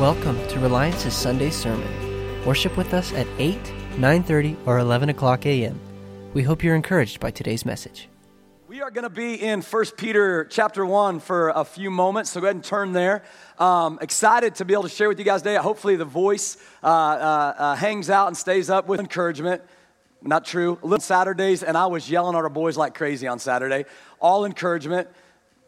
Welcome to Reliance's Sunday sermon. Worship with us at 8, 9:30, or 11 o'clock a.m. We hope you're encouraged by today's message. We are going to be in 1 Peter chapter 1 for a few moments, so go ahead and turn there. Um, excited to be able to share with you guys today. Hopefully, the voice uh, uh, uh, hangs out and stays up with encouragement. Not true. Little Saturdays, and I was yelling at our boys like crazy on Saturday. All encouragement.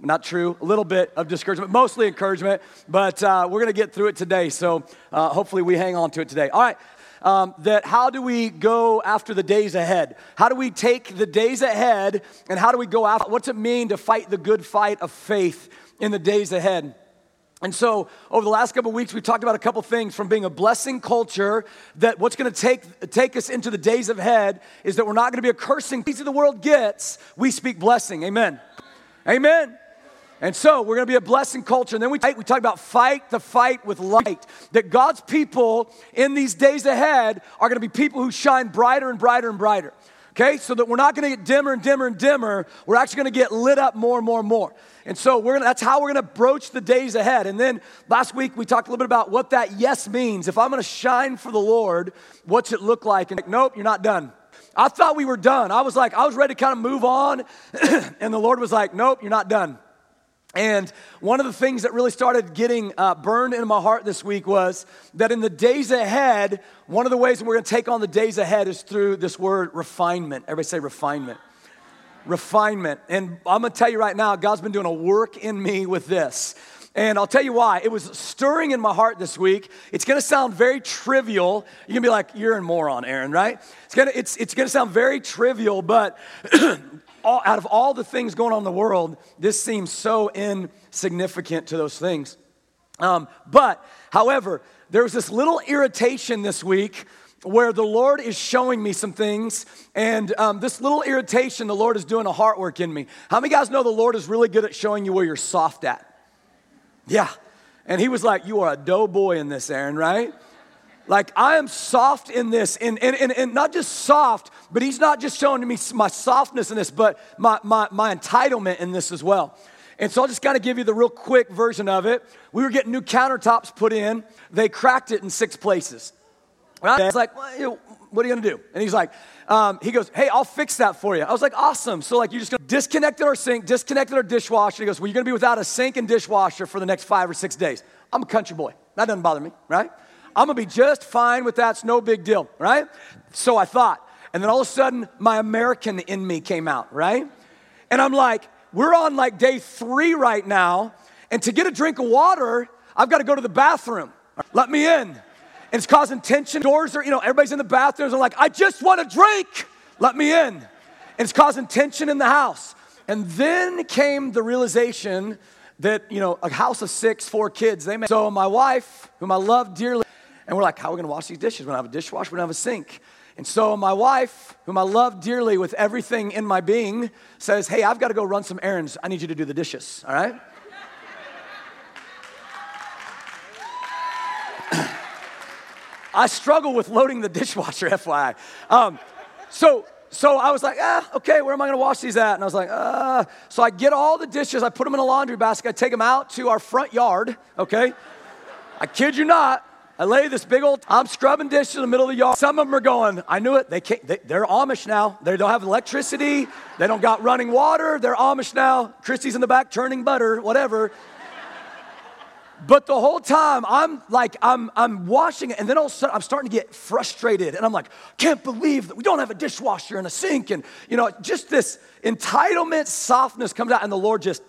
Not true. A little bit of discouragement, mostly encouragement, but uh, we're going to get through it today. So uh, hopefully we hang on to it today. All right. Um, that how do we go after the days ahead? How do we take the days ahead and how do we go after? What's it mean to fight the good fight of faith in the days ahead? And so, over the last couple weeks, we've talked about a couple things from being a blessing culture that what's gonna take, take us into the days ahead is that we're not gonna be a cursing of the world gets, we speak blessing. Amen. Amen. And so we're gonna be a blessing culture. And then we, we talk about fight the fight with light. That God's people in these days ahead are gonna be people who shine brighter and brighter and brighter. Okay, so that we're not gonna get dimmer and dimmer and dimmer, we're actually gonna get lit up more and more and more. And so we're gonna, that's how we're gonna broach the days ahead. And then last week we talked a little bit about what that yes means. If I'm gonna shine for the Lord, what's it look like? And like, nope, you're not done. I thought we were done. I was like, I was ready to kind of move on. and the Lord was like, nope, you're not done. And one of the things that really started getting uh, burned into my heart this week was that in the days ahead, one of the ways we're going to take on the days ahead is through this word refinement. Everybody say refinement. refinement. And I'm going to tell you right now, God's been doing a work in me with this. And I'll tell you why. It was stirring in my heart this week. It's gonna sound very trivial. You're gonna be like, you're a moron, Aaron, right? It's gonna, it's, it's gonna sound very trivial, but all, out of all the things going on in the world, this seems so insignificant to those things. Um, but, however, there was this little irritation this week where the Lord is showing me some things, and um, this little irritation, the Lord is doing a heart work in me. How many guys know the Lord is really good at showing you where you're soft at? Yeah. And he was like, You are a doughboy in this, Aaron, right? Like, I am soft in this, and, and, and, and, not just soft, but he's not just showing me my softness in this, but my, my, my entitlement in this as well. And so I'll just kind of give you the real quick version of it. We were getting new countertops put in, they cracked it in six places. Right? It's like, well, what are you gonna do? And he's like, um, he goes, hey, I'll fix that for you. I was like, awesome. So like, you're just gonna disconnected our sink, disconnected our dishwasher. He goes, well, you're gonna be without a sink and dishwasher for the next five or six days. I'm a country boy. That doesn't bother me, right? I'm gonna be just fine with that. It's no big deal, right? So I thought. And then all of a sudden, my American in me came out, right? And I'm like, we're on like day three right now. And to get a drink of water, I've got to go to the bathroom. Let me in. And it's causing tension. Doors are, you know, everybody's in the bathrooms. I'm like, I just want a drink. Let me in. And it's causing tension in the house. And then came the realization that, you know, a house of six, four kids, they. So my wife, whom I love dearly, and we're like, how are we gonna wash these dishes? We don't have a dishwasher, we don't have a sink. And so my wife, whom I love dearly with everything in my being, says, hey, I've gotta go run some errands. I need you to do the dishes, all right? I struggle with loading the dishwasher, FYI. Um, so, so I was like, ah, okay, where am I gonna wash these at? And I was like, ah. So I get all the dishes, I put them in a laundry basket, I take them out to our front yard, okay? I kid you not, I lay this big old, I'm scrubbing dishes in the middle of the yard. Some of them are going, I knew it, they can't, they, are Amish now. They don't have electricity, they don't got running water, they're Amish now. Christy's in the back churning butter, whatever. But the whole time I'm like, I'm, I'm washing it, and then all of a sudden I'm starting to get frustrated. And I'm like, can't believe that we don't have a dishwasher and a sink. And, you know, just this entitlement softness comes out, and the Lord just,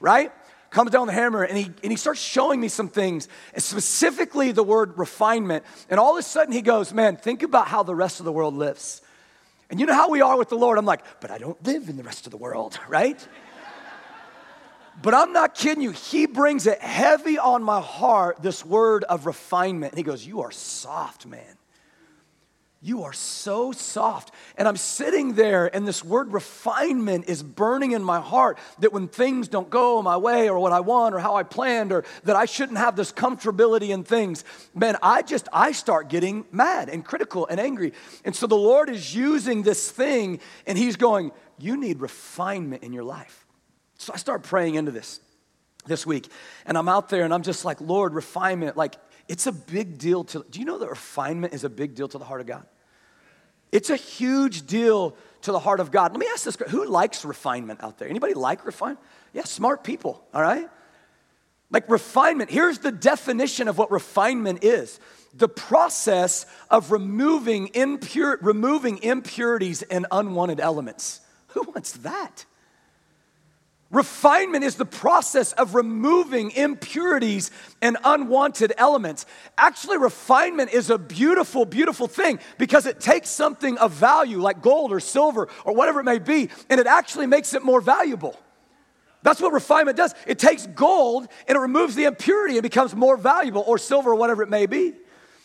right? Comes down the hammer and he, and he starts showing me some things, specifically the word refinement. And all of a sudden he goes, Man, think about how the rest of the world lives. And you know how we are with the Lord. I'm like, But I don't live in the rest of the world, right? but I'm not kidding you. He brings it heavy on my heart, this word of refinement. And he goes, You are soft, man. You are so soft. And I'm sitting there, and this word refinement is burning in my heart that when things don't go my way, or what I want, or how I planned, or that I shouldn't have this comfortability in things, man, I just, I start getting mad and critical and angry. And so the Lord is using this thing, and He's going, You need refinement in your life. So I start praying into this this week, and I'm out there, and I'm just like, Lord, refinement, like, It's a big deal to, do you know that refinement is a big deal to the heart of God? It's a huge deal to the heart of God. Let me ask this who likes refinement out there? Anybody like refinement? Yeah, smart people, all right? Like refinement, here's the definition of what refinement is the process of removing, impure, removing impurities and unwanted elements. Who wants that? Refinement is the process of removing impurities and unwanted elements. Actually, refinement is a beautiful, beautiful thing because it takes something of value like gold or silver or whatever it may be, and it actually makes it more valuable. That's what refinement does. It takes gold and it removes the impurity and becomes more valuable, or silver, or whatever it may be.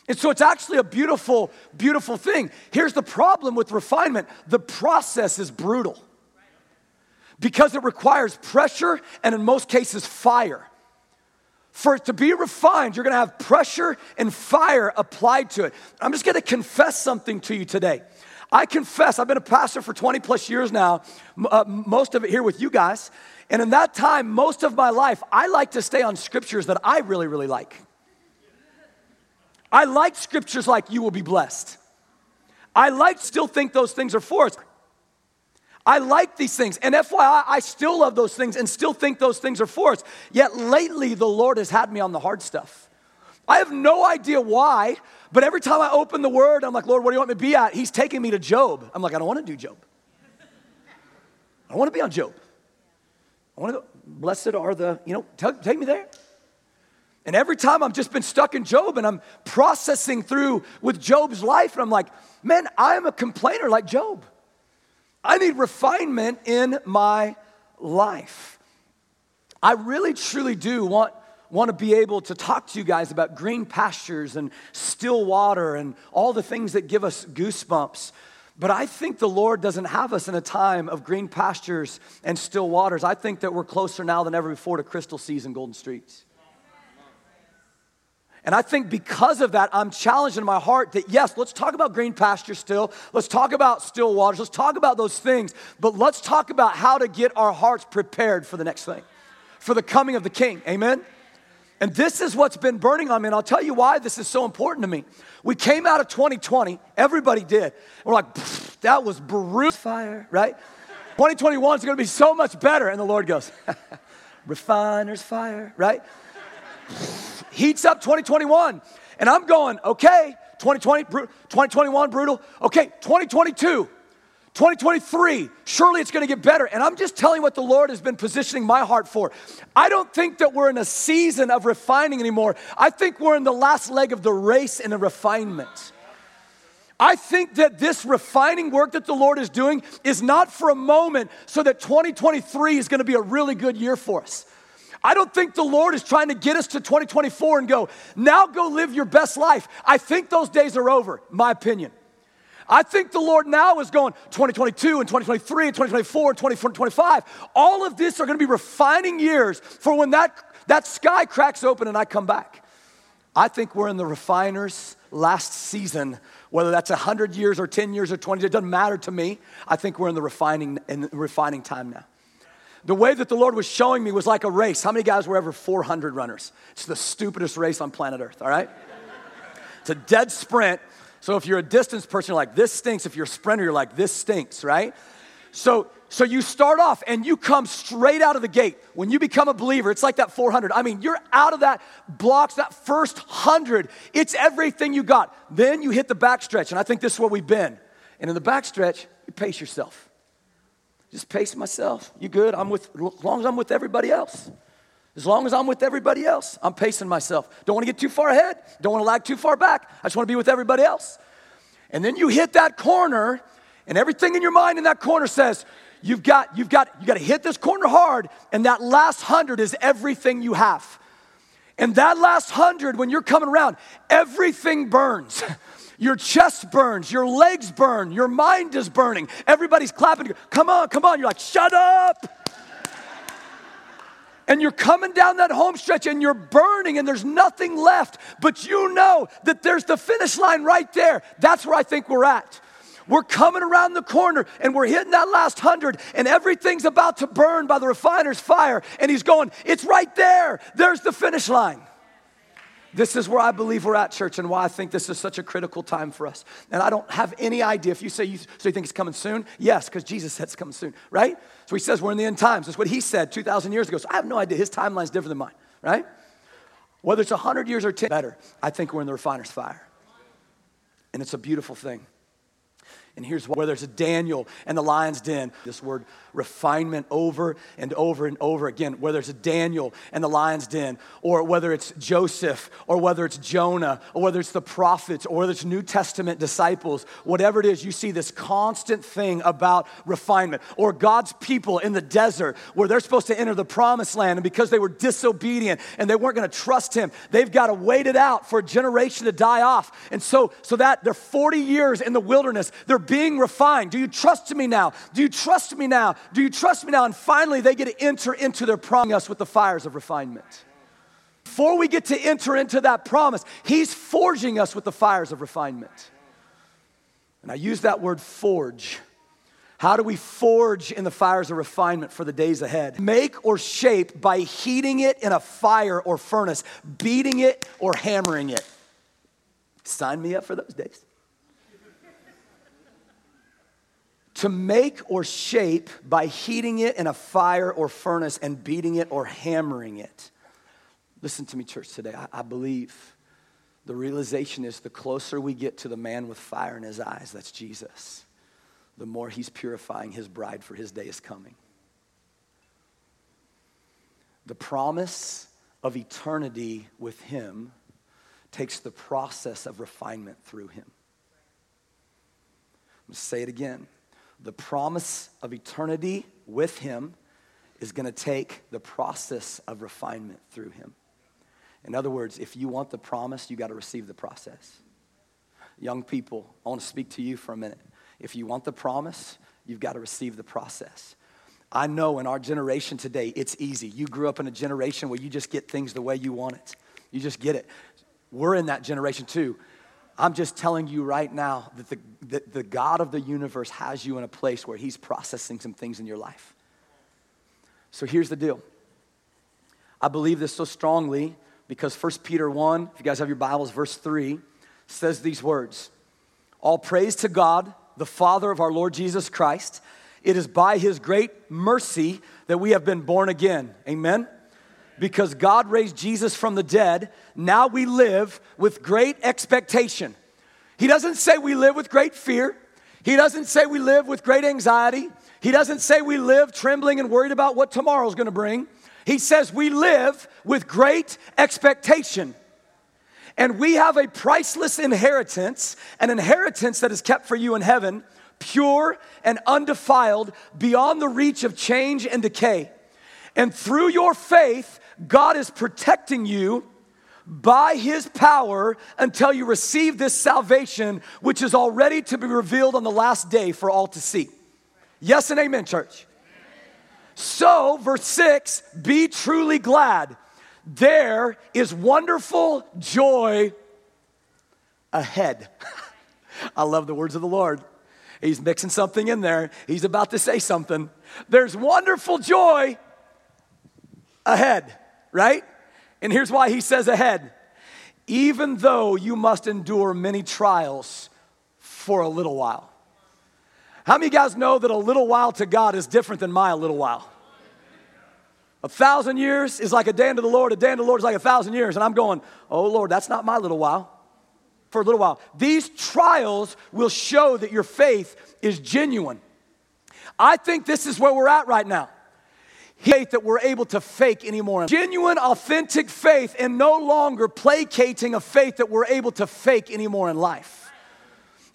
And so it's actually a beautiful, beautiful thing. Here's the problem with refinement the process is brutal because it requires pressure and, in most cases, fire. For it to be refined, you're gonna have pressure and fire applied to it. I'm just gonna confess something to you today. I confess, I've been a pastor for 20 plus years now, uh, most of it here with you guys. And in that time, most of my life, I like to stay on scriptures that I really, really like. I like scriptures like, you will be blessed. I like still think those things are for us. I like these things. And FYI, I still love those things and still think those things are for us. Yet lately, the Lord has had me on the hard stuff. I have no idea why, but every time I open the word, I'm like, Lord, what do you want me to be at? He's taking me to Job. I'm like, I don't want to do Job. I don't want to be on Job. I want to go, blessed are the, you know, take, take me there. And every time I've just been stuck in Job and I'm processing through with Job's life, and I'm like, man, I am a complainer like Job. I need refinement in my life. I really, truly do want, want to be able to talk to you guys about green pastures and still water and all the things that give us goosebumps. But I think the Lord doesn't have us in a time of green pastures and still waters. I think that we're closer now than ever before to crystal seas and golden streets. And I think because of that, I'm challenged in my heart that yes, let's talk about green pasture still. Let's talk about still waters. Let's talk about those things. But let's talk about how to get our hearts prepared for the next thing, for the coming of the King. Amen? And this is what's been burning on me. And I'll tell you why this is so important to me. We came out of 2020, everybody did. We're like, that was brutal fire, right? 2021 is going to be so much better. And the Lord goes, refiner's fire, right? Heats up 2021. And I'm going, okay, 2020, 2021, brutal. Okay, 2022. 2023, surely it's gonna get better. And I'm just telling what the Lord has been positioning my heart for. I don't think that we're in a season of refining anymore. I think we're in the last leg of the race in the refinement. I think that this refining work that the Lord is doing is not for a moment so that 2023 is gonna be a really good year for us. I don't think the Lord is trying to get us to 2024 and go, now go live your best life. I think those days are over, my opinion. I think the Lord now is going 2022 and 2023 and 2024 and 2025. All of this are going to be refining years for when that, that sky cracks open and I come back. I think we're in the refiner's last season, whether that's 100 years or 10 years or 20, it doesn't matter to me. I think we're in the refining, in the refining time now the way that the Lord was showing me was like a race. How many guys were ever 400 runners? It's the stupidest race on planet Earth, all right? It's a dead sprint. So if you're a distance person, you're like, this stinks. If you're a sprinter, you're like, this stinks, right? So, so you start off and you come straight out of the gate. When you become a believer, it's like that 400. I mean, you're out of that blocks, that first 100. It's everything you got. Then you hit the backstretch, and I think this is where we've been. And in the backstretch, you pace yourself. Just pace myself. You good? I'm with, as long as I'm with everybody else. As long as I'm with everybody else, I'm pacing myself. Don't want to get too far ahead. Don't want to lag too far back. I just want to be with everybody else. And then you hit that corner, and everything in your mind in that corner says, you've got, you've got, you got to hit this corner hard, and that last hundred is everything you have. And that last hundred, when you're coming around, everything burns. Your chest burns, your legs burn, your mind is burning. Everybody's clapping. Come on, come on. You're like, shut up. and you're coming down that home stretch and you're burning and there's nothing left, but you know that there's the finish line right there. That's where I think we're at. We're coming around the corner and we're hitting that last hundred, and everything's about to burn by the refiner's fire. And he's going, It's right there. There's the finish line. This is where I believe we're at, church, and why I think this is such a critical time for us. And I don't have any idea. If you say, you, so you think it's coming soon? Yes, because Jesus said it's coming soon, right? So he says we're in the end times. That's what he said 2,000 years ago. So I have no idea. His timeline's different than mine, right? Whether it's 100 years or 10, better. I think we're in the refiner's fire. And it's a beautiful thing. And here's where there's a Daniel and the lion's den. This word refinement over and over and over again. Whether it's Daniel and the lion's den, or whether it's Joseph, or whether it's Jonah, or whether it's the prophets, or whether it's New Testament disciples, whatever it is, you see this constant thing about refinement. Or God's people in the desert where they're supposed to enter the promised land, and because they were disobedient and they weren't going to trust Him, they've got to wait it out for a generation to die off. And so, so that they're 40 years in the wilderness, they're being refined. Do you trust me now? Do you trust me now? Do you trust me now? And finally, they get to enter into their promise with the fires of refinement. Before we get to enter into that promise, He's forging us with the fires of refinement. And I use that word forge. How do we forge in the fires of refinement for the days ahead? Make or shape by heating it in a fire or furnace, beating it or hammering it. Sign me up for those days. To make or shape by heating it in a fire or furnace and beating it or hammering it. Listen to me, church, today. I, I, believe the realization is the closer we get to the man with fire in his eyes, that's Jesus, the more he's purifying his bride for his day is coming. The promise of eternity with him takes the process of refinement through him. I'm going to say it again the promise of eternity with Him is going to take the process of refinement through Him. In other words, if you want the promise, you got to receive the process. Young people, I want to speak to you for a minute. If you want the promise, you've got to receive the process. I know in our generation today, it's easy. You grew up in a generation where you just get things the way you want it. You just get it. We're in that generation too. I'm just telling you right now that the, that the God of the universe has you in a place where He's processing some things in your life. So here's the deal. I believe this so strongly because 1 Peter 1, if you guys have your Bibles, verse 3, says these words All praise to God, the Father of our Lord Jesus Christ. It is by His great mercy that we have been born again. Amen because God raised Jesus from the dead, now we live with great expectation. He doesn't say we live with great fear. He doesn't say we live with great anxiety. He doesn't say we live trembling and worried about what tomorrow's gonna bring. He says we live with great expectation. And we have a priceless inheritance, an inheritance that is kept for you in heaven, pure and undefiled, beyond the reach of change and decay. And through your faith, God is protecting you by his power until you receive this salvation, which is already to be revealed on the last day for all to see. Yes and amen, church. So, verse 6 be truly glad. There is wonderful joy ahead. I love the words of the Lord. He's mixing something in there. He's about to say something. There's wonderful joy ahead right? And here's why he says ahead even though you must endure many trials for a little while. How many guys know that a little while to God is different than my little while? A thousand years is like a day unto the Lord, a day unto the Lord is like a thousand years. And I'm going, oh Lord, that's not my little while. For a little while. These trials will show that your faith is genuine. I think this is where we're at right now faith that we're able to fake anymore. Genuine, authentic faith, and no longer placating a faith that we're able to fake anymore in life.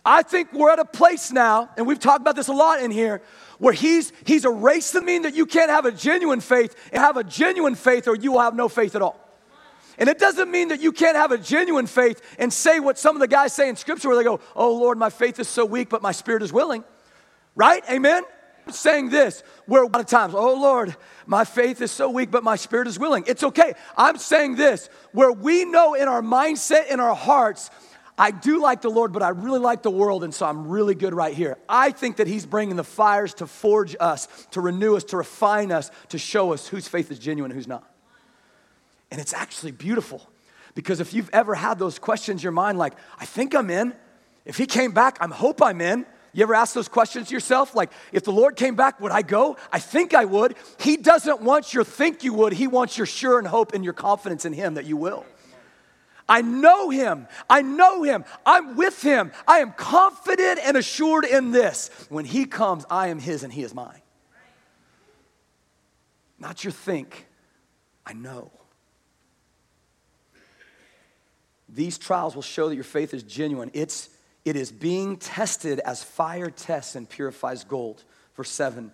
I think we're at a place now, and we've talked about this a lot in here, where he's he's erased the mean that you can't have a genuine faith and have a genuine faith, or you will have no faith at all. And it doesn't mean that you can't have a genuine faith and say what some of the guys say in scripture where they go, Oh Lord, my faith is so weak, but my spirit is willing. Right? Amen? Saying this where a lot of times, oh Lord, my faith is so weak, but my spirit is willing. It's okay. I'm saying this where we know in our mindset, in our hearts, I do like the Lord, but I really like the world, and so I'm really good right here. I think that He's bringing the fires to forge us, to renew us, to refine us, to show us whose faith is genuine and who's not. And it's actually beautiful Because if you've ever had those questions in your mind, like, I think I'm in, if he came back, I hope I'm in. You ever ask those questions yourself? Like, if the Lord came back, would I go? I think I would. He doesn't want your think you would, He wants your sure and hope and your confidence in Him that you will. I know Him. I know Him. I'm with Him. I am confident and assured in this. When He comes, I am His and He is mine. Not your think, I know. These trials will show that your faith is genuine. It's, it is being tested as fire tests and purifies gold. Verse 7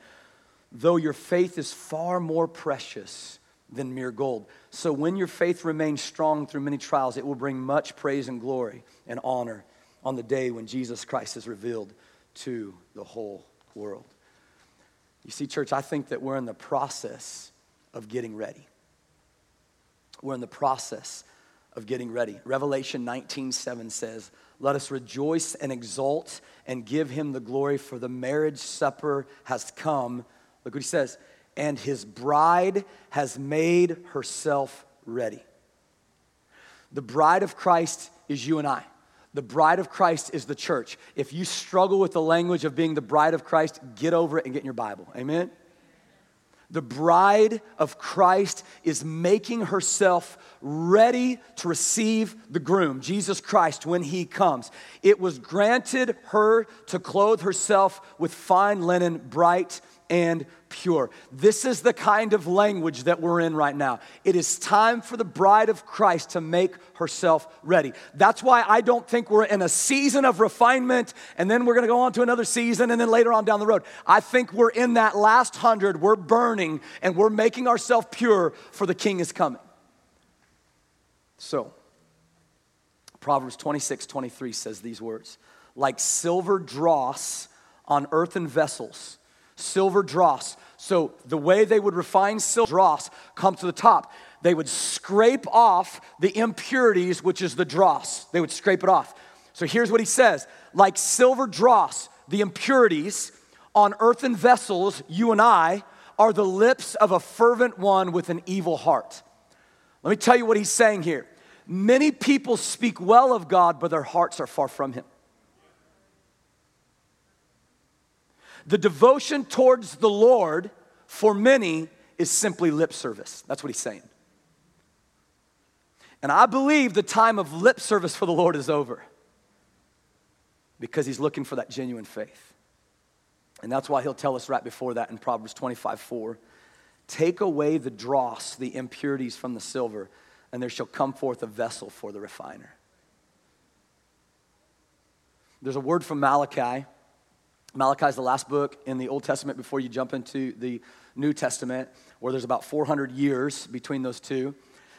Though your faith is far more precious than mere gold. So when your faith remains strong through many trials, it will bring much praise and glory and honor on the day when Jesus Christ is revealed to the whole world. You see, church, I think that we're in the process of getting ready. We're in the process of getting ready. Revelation 19 7 says, Let us rejoice and exult and give him the glory, for the marriage supper has come. Look what he says, and his bride has made herself ready. The bride of Christ is you and I. The bride of Christ is the church. If you struggle with the language of being the bride of Christ, get over it and get in your Bible. Amen? The bride of Christ is making herself ready to receive the groom, Jesus Christ, when he comes. It was granted her to clothe herself with fine linen, bright and pure. This is the kind of language that we're in right now. It is time for the bride of Christ to make herself ready. That's why I don't think we're in a season of refinement and then we're going to go on to another season and then later on down the road. I think we're in that last hundred, we're burning and we're making ourselves pure for the king is coming. So, Proverbs 26 23 says these words like silver dross on earthen vessels silver dross. So the way they would refine silver dross come to the top. They would scrape off the impurities, which is the dross. They would scrape it off. So here's what he says like silver dross, the impurities on earthen vessels, you and I, are the lips of a fervent one with an evil heart. Let me tell you what he's saying here. Many people speak well of God, but their hearts are far from him. The devotion towards the Lord for many is simply lip service. That's what he's saying. And I believe the time of lip service for the Lord is over because he's looking for that genuine faith. And that's why he'll tell us right before that in Proverbs 25 4 Take away the dross, the impurities from the silver, and there shall come forth a vessel for the refiner. There's a word from Malachi Malachi is the last book in the Old Testament before you jump into the New Testament, where there's about 400 years between those two.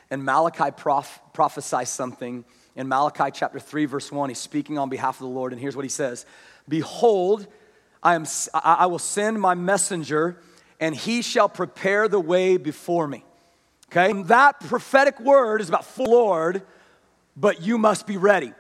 And Malachi prof- prophesies something in Malachi chapter 3, verse 1. He's speaking on behalf of the Lord, and here's what he says Behold, I, am, I will send my messenger, and he shall prepare the way before me. Okay? That prophetic word is about the Lord, but you must be ready.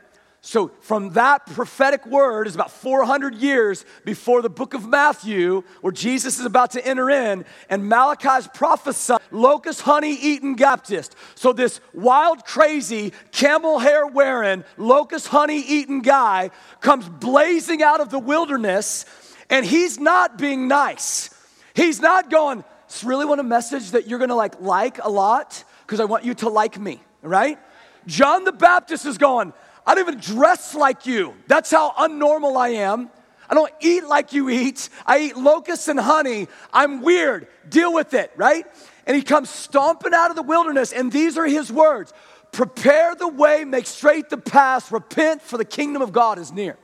So, from that prophetic word is about 400 years before the book of Matthew, where Jesus is about to enter in, and Malachi's prophesied locust honey eating Baptist. So, this wild, crazy, camel hair wearing, locust honey eating guy comes blazing out of the wilderness, and he's not being nice. He's not going, really want a message that you're gonna like, like a lot, because I want you to like me, right? John the Baptist is going, I don't even dress like you. That's how unnormal I am. I don't eat like you eat. I eat locusts and honey. I'm weird. Deal with it, right? And he comes stomping out of the wilderness, and these are his words Prepare the way, make straight the path, repent, for the kingdom of God is near.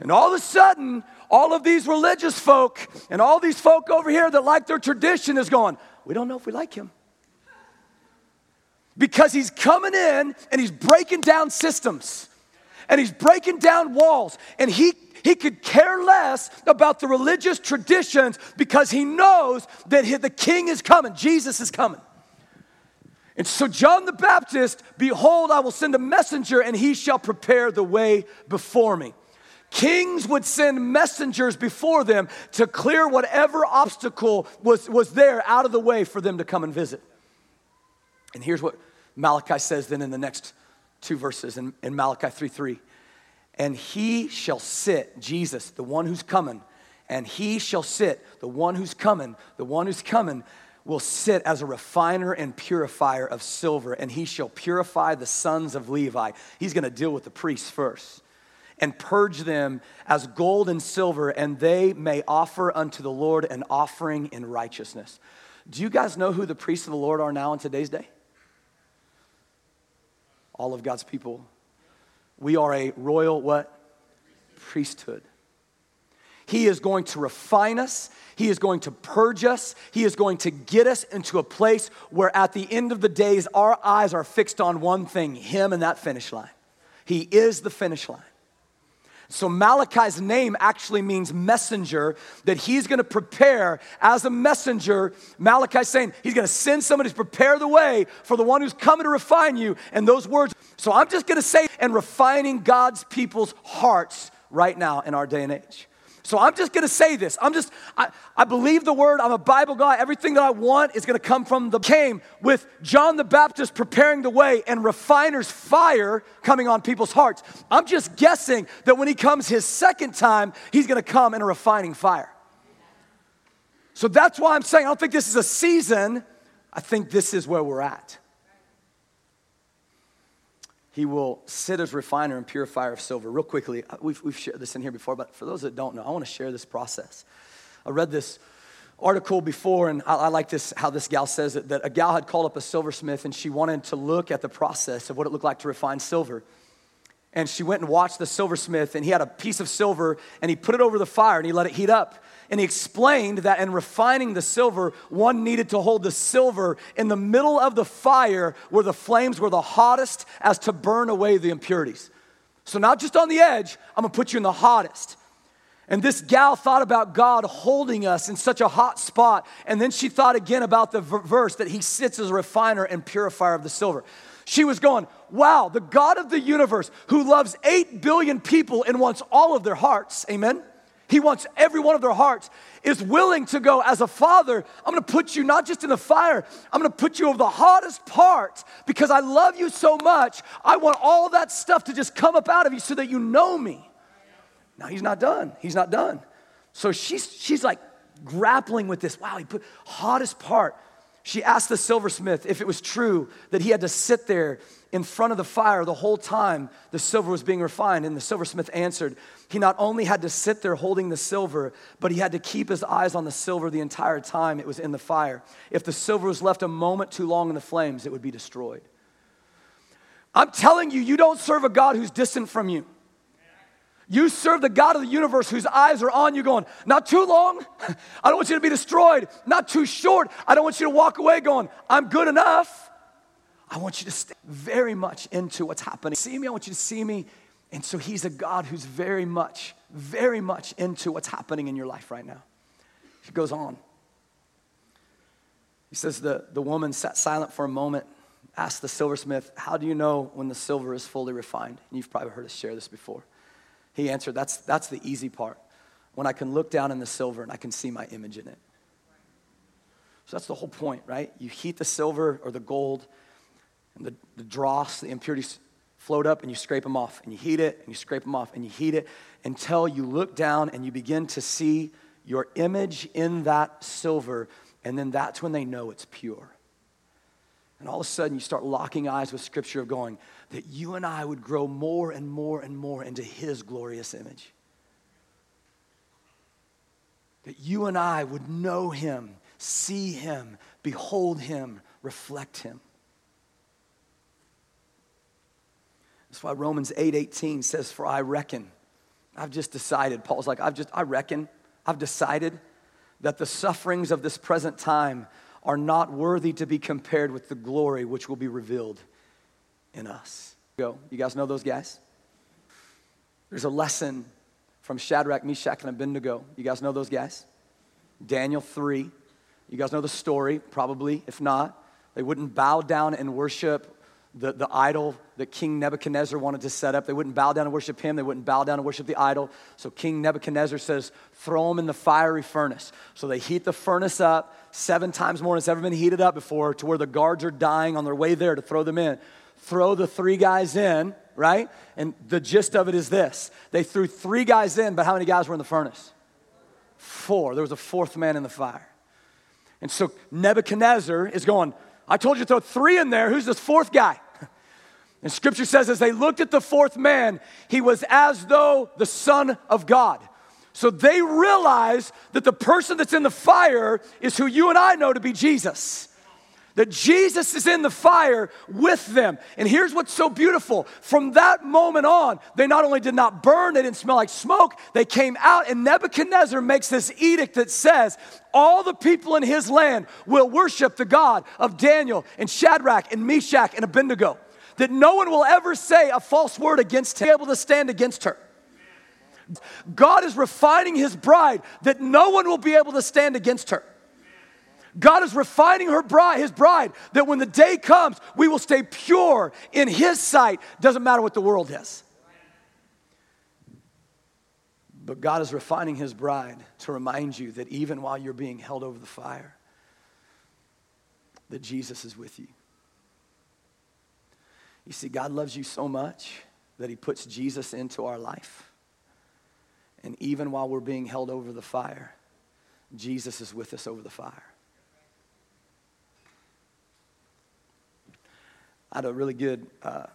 And all of a sudden, all of these religious folk and all these folk over here that like their tradition is going, We don't know if we like him because he's coming in and he's breaking down systems. And he's breaking down walls. And he he could care less about the religious traditions because he knows that he, the king is coming. Jesus is coming. And so john the baptist behold i will send a messenger and he shall prepare the way before me. Kings would send messengers before them to clear whatever obstacle was, was there out of the way for them to come and visit. And here's what Malachi says then in the next two verses in, in Malachi 3 3, and he shall sit, Jesus, the one who's coming, and he shall sit, the one who's coming, the one who's coming will sit as a refiner and purifier of silver, and he shall purify the sons of Levi. He's gonna deal with the priests first and purge them as gold and silver, and they may offer unto the Lord an offering in righteousness. Do you guys know who the priests of the Lord are now in today's day? All of God's people. We are a royal what? Priesthood. He is going to refine us. He is going to purge us. He is going to get us into a place where at the end of the days, our eyes are fixed on one thing Him and that finish line. He is the finish line. So Malachi's name actually means messenger, that he's gonna prepare as a messenger. Malachi's saying he's gonna send somebody to prepare the way for the one who's coming to refine you. And those words, so I'm just gonna say, and refining God's people's hearts right now in our day and age. So I'm just gonna say this. I'm just, I, I believe the word. I'm a Bible guy. Everything that I want is gonna come from the came with John the Baptist preparing the way and refiner's fire coming on people's hearts. I'm just guessing that when he comes his second time, he's gonna come in a refining fire. So that's why I'm saying I don't think this is a season. I think this is where we're at. He will sit as refiner and purifier of silver. Real quickly, uh, we've, we've shared this in here before, but for those that don't know, I want to share this process. I read this article before, and I, I like this how this gal says it that a gal had called up a silversmith and she wanted to look at the process of what it looked like to refine silver. And she went and watched the silversmith, and he had a piece of silver and he put it over the fire and he let it heat up. And he explained that in refining the silver, one needed to hold the silver in the middle of the fire where the flames were the hottest as to burn away the impurities. So, not just on the edge, I'm gonna put you in the hottest. And this gal thought about God holding us in such a hot spot. And then she thought again about the verse that he sits as a refiner and purifier of the silver. She was going, Wow, the God of the universe who loves 8 billion people and wants all of their hearts, amen? He wants every one of their hearts, is willing to go as a father. I'm gonna put you not just in the fire, I'm gonna put you over the hottest part because I love you so much. I want all that stuff to just come up out of you so that you know me. Now he's not done. He's not done. So she's, she's like grappling with this. Wow, he put hottest part. She asked the silversmith if it was true that he had to sit there in front of the fire the whole time the silver was being refined. And the silversmith answered, he not only had to sit there holding the silver, but he had to keep his eyes on the silver the entire time it was in the fire. If the silver was left a moment too long in the flames, it would be destroyed. I'm telling you, you don't serve a God who's distant from you. You serve the God of the universe whose eyes are on you, going, Not too long. I don't want you to be destroyed. Not too short. I don't want you to walk away going, I'm good enough. I want you to stay very much into what's happening. See me, I want you to see me and so he's a God who's very much, very much into what's happening in your life right now. He goes on. He says, the, the woman sat silent for a moment, asked the silversmith, How do you know when the silver is fully refined? And you've probably heard us share this before. He answered, That's, that's the easy part. When I can look down in the silver and I can see my image in it. So that's the whole point, right? You heat the silver or the gold, and the, the dross, the impurities float up and you scrape them off and you heat it and you scrape them off and you heat it until you look down and you begin to see your image in that silver and then that's when they know it's pure. And all of a sudden you start locking eyes with scripture of going that you and i would grow more and more and more into his glorious image. That you and i would know him see him behold him reflect him That's why Romans 8 18 says, For I reckon, I've just decided, Paul's like, I've just, I reckon, I've decided that the sufferings of this present time are not worthy to be compared with the glory which will be revealed in us. Go. You guys know those guys? There's a lesson from Shadrach, Meshach, and Abednego. You guys know those guys? Daniel 3. You guys know the story, probably. If not, they wouldn't bow down and worship the, the idol that King Nebuchadnezzar wanted to set up. They wouldn't bow down and worship him, they wouldn't bow down and worship the idol. So King Nebuchadnezzar says, throw them in the fiery furnace. So they heat the furnace up seven times more than it's ever been heated up before to where the guards are dying on their way there to throw them in. Throw the three guys in, right? And the gist of it is this they threw three guys in, but how many guys were in the furnace? Four. There was a fourth man in the fire. And so Nebuchadnezzar is going, I told you to throw three in there. Who's this fourth guy? And scripture says, as they looked at the fourth man, he was as though the Son of God. So they realize that the person that's in the fire is who you and I know to be Jesus. That Jesus is in the fire with them. And here's what's so beautiful. From that moment on, they not only did not burn, they didn't smell like smoke, they came out, and Nebuchadnezzar makes this edict that says, All the people in his land will worship the God of Daniel and Shadrach and Meshach and Abednego. That no one will ever say a false word against him, able to stand against her. God is refining his bride that no one will be able to stand against her. God is refining her bride, his bride, that when the day comes, we will stay pure in his sight. Doesn't matter what the world has. But God is refining his bride to remind you that even while you're being held over the fire, that Jesus is with you. You see, God loves you so much that he puts Jesus into our life. And even while we're being held over the fire, Jesus is with us over the fire. I had a really good uh,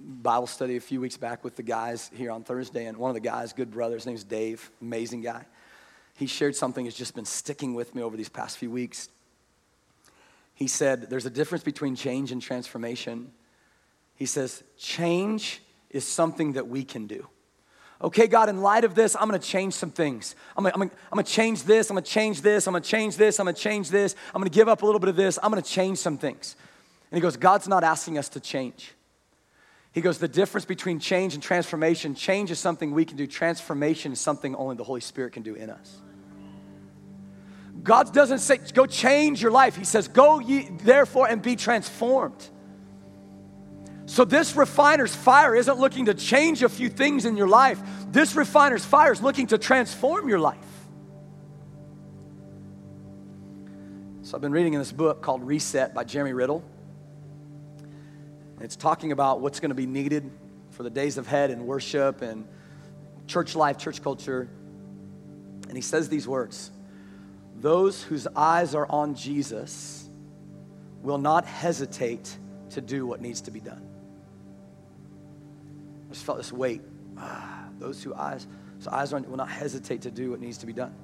Bible study a few weeks back with the guys here on Thursday, and one of the guys, good brother, his name's Dave, amazing guy. He shared something that's just been sticking with me over these past few weeks. He said, There's a difference between change and transformation. He says, Change is something that we can do. Okay, God, in light of this, I'm gonna change some things. I'm gonna, I'm, gonna, I'm gonna, change this, I'm gonna change this, I'm gonna change this, I'm gonna change this, I'm gonna give up a little bit of this, I'm gonna change some things. And he goes, God's not asking us to change. He goes, the difference between change and transformation change is something we can do, transformation is something only the Holy Spirit can do in us. God doesn't say, go change your life. He says, go ye therefore and be transformed. So, this refiner's fire isn't looking to change a few things in your life. This refiner's fire is looking to transform your life. So, I've been reading in this book called Reset by Jeremy Riddle. It's talking about what's going to be needed for the days ahead in worship and church life, church culture. And he says these words Those whose eyes are on Jesus will not hesitate to do what needs to be done. I just felt this weight. Ah, those who eyes, so eyes on, will not hesitate to do what needs to be done.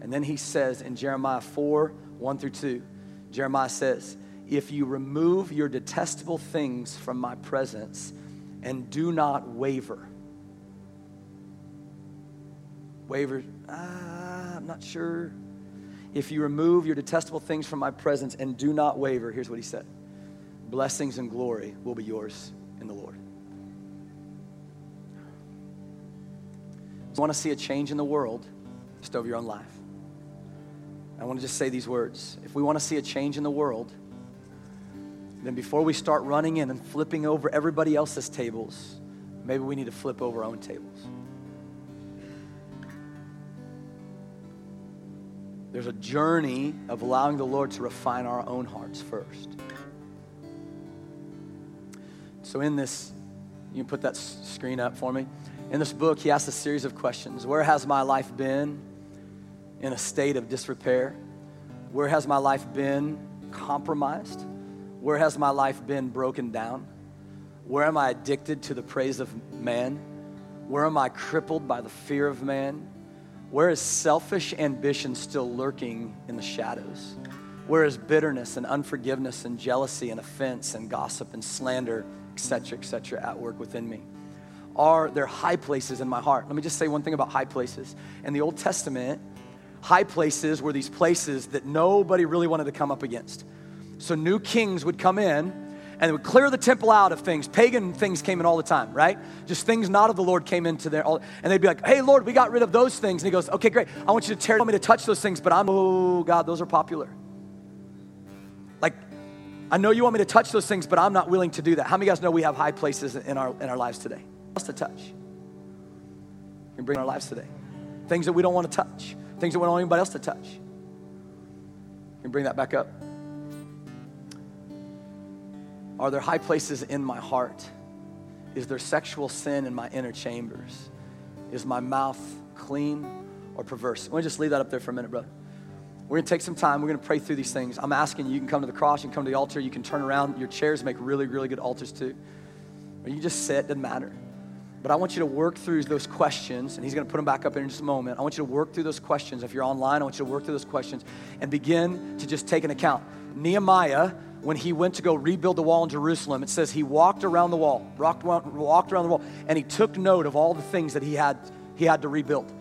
And then he says in Jeremiah 4 1 through 2, Jeremiah says, if you remove your detestable things from my presence and do not waver. Waver, ah, I'm not sure. If you remove your detestable things from my presence and do not waver, here's what he said blessings and glory will be yours in the Lord. If you want to see a change in the world, just over your own life. I want to just say these words. If we want to see a change in the world, then before we start running in and flipping over everybody else's tables, maybe we need to flip over our own tables. There's a journey of allowing the Lord to refine our own hearts first. So, in this, you can put that screen up for me. In this book, he asks a series of questions Where has my life been in a state of disrepair? Where has my life been compromised? Where has my life been broken down? Where am I addicted to the praise of man? Where am I crippled by the fear of man? Where is selfish ambition still lurking in the shadows? Where is bitterness and unforgiveness and jealousy and offense and gossip and slander, etc., etc., at work within me? Are there high places in my heart? Let me just say one thing about high places. In the Old Testament, high places were these places that nobody really wanted to come up against. So new kings would come in and they would clear the temple out of things. Pagan things came in all the time, right? Just things not of the Lord came into there. And they'd be like, hey, Lord, we got rid of those things. And he goes, okay, great. I want you to tear me to touch those things, but I'm, oh, God, those are popular. Like, I know you want me to touch those things, but I'm not willing to do that. How many of you guys know we have high places in our, in our lives today? Else to touch. We bring our lives today. Things that we don't want to touch, things that we don't want anybody else to touch. Can bring that back up? Are there high places in my heart? Is there sexual sin in my inner chambers? Is my mouth clean or perverse? Let me just leave that up there for a minute, brother. We're gonna take some time. We're gonna pray through these things. I'm asking you, you can come to the cross, you can come to the altar, you can turn around. Your chairs make really, really good altars too. Or you just sit, it doesn't matter. But I want you to work through those questions, and he's gonna put them back up in just a moment. I want you to work through those questions. If you're online, I want you to work through those questions and begin to just take an account. Nehemiah, when he went to go rebuild the wall in Jerusalem, it says he walked around the wall, walked, walked around the wall, and he took note of all the things that he had, he had to rebuild.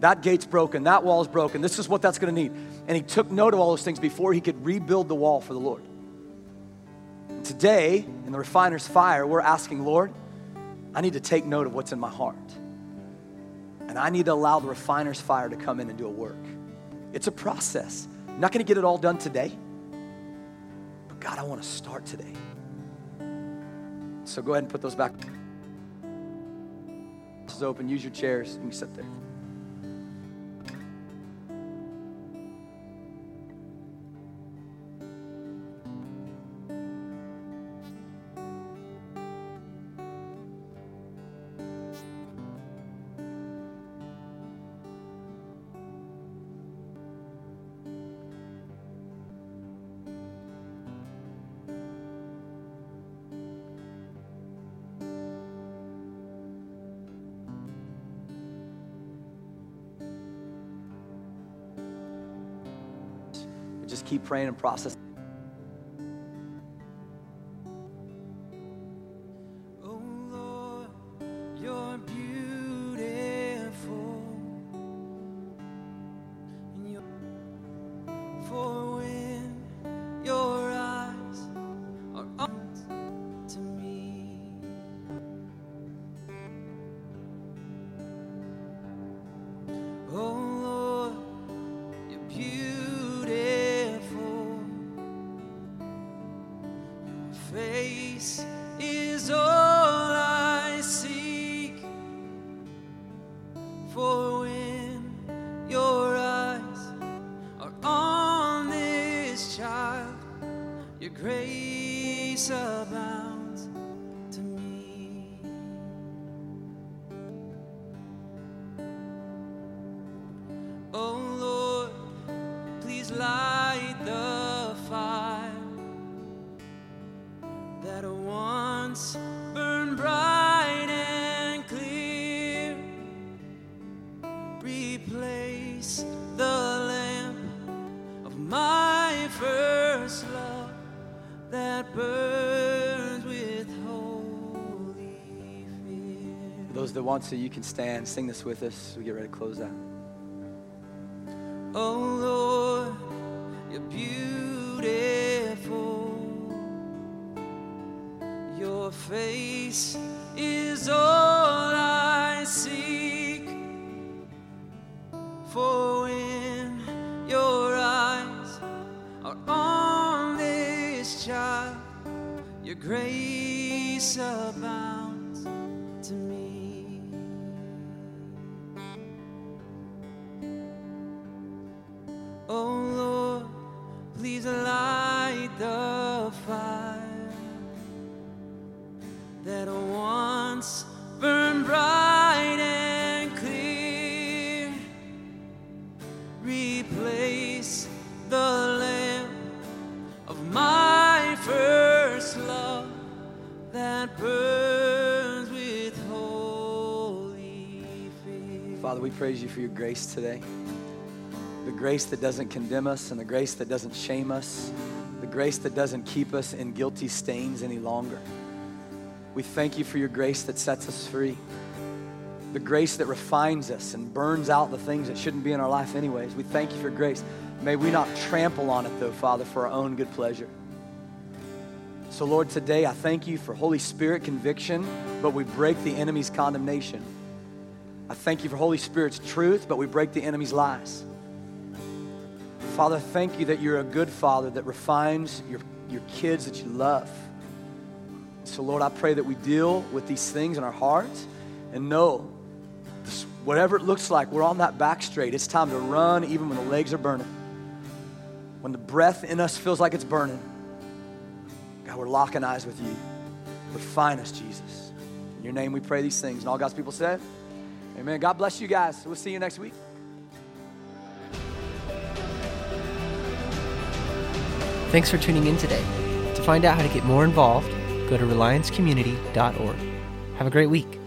That gate's broken, that wall's broken, this is what that's gonna need. And he took note of all those things before he could rebuild the wall for the Lord. And today, in the refiner's fire, we're asking, Lord, I need to take note of what's in my heart. And I need to allow the refiner's fire to come in and do a work. It's a process. I'm not gonna get it all done today. God, I wanna start today. So go ahead and put those back. This is open. Use your chairs. You can sit there. Praying and processing. Want to, you can stand. Sing this with us. We get ready to close out. Oh we praise you for your grace today. The grace that doesn't condemn us and the grace that doesn't shame us, the grace that doesn't keep us in guilty stains any longer. We thank you for your grace that sets us free, the grace that refines us and burns out the things that shouldn't be in our life, anyways. We thank you for grace. May we not trample on it, though, Father, for our own good pleasure. So, Lord, today I thank you for Holy Spirit conviction, but we break the enemy's condemnation. I thank you for Holy Spirit's truth, but we break the enemy's lies. Father, thank you that you're a good father that refines your your kids that you love. So, Lord, I pray that we deal with these things in our hearts and know whatever it looks like, we're on that back straight. It's time to run even when the legs are burning. When the breath in us feels like it's burning. God, we're locking eyes with you. Refine us, Jesus. In your name we pray these things. And all God's people said, Amen. God bless you guys. We'll see you next week. Thanks for tuning in today. To find out how to get more involved, go to reliancecommunity.org. Have a great week.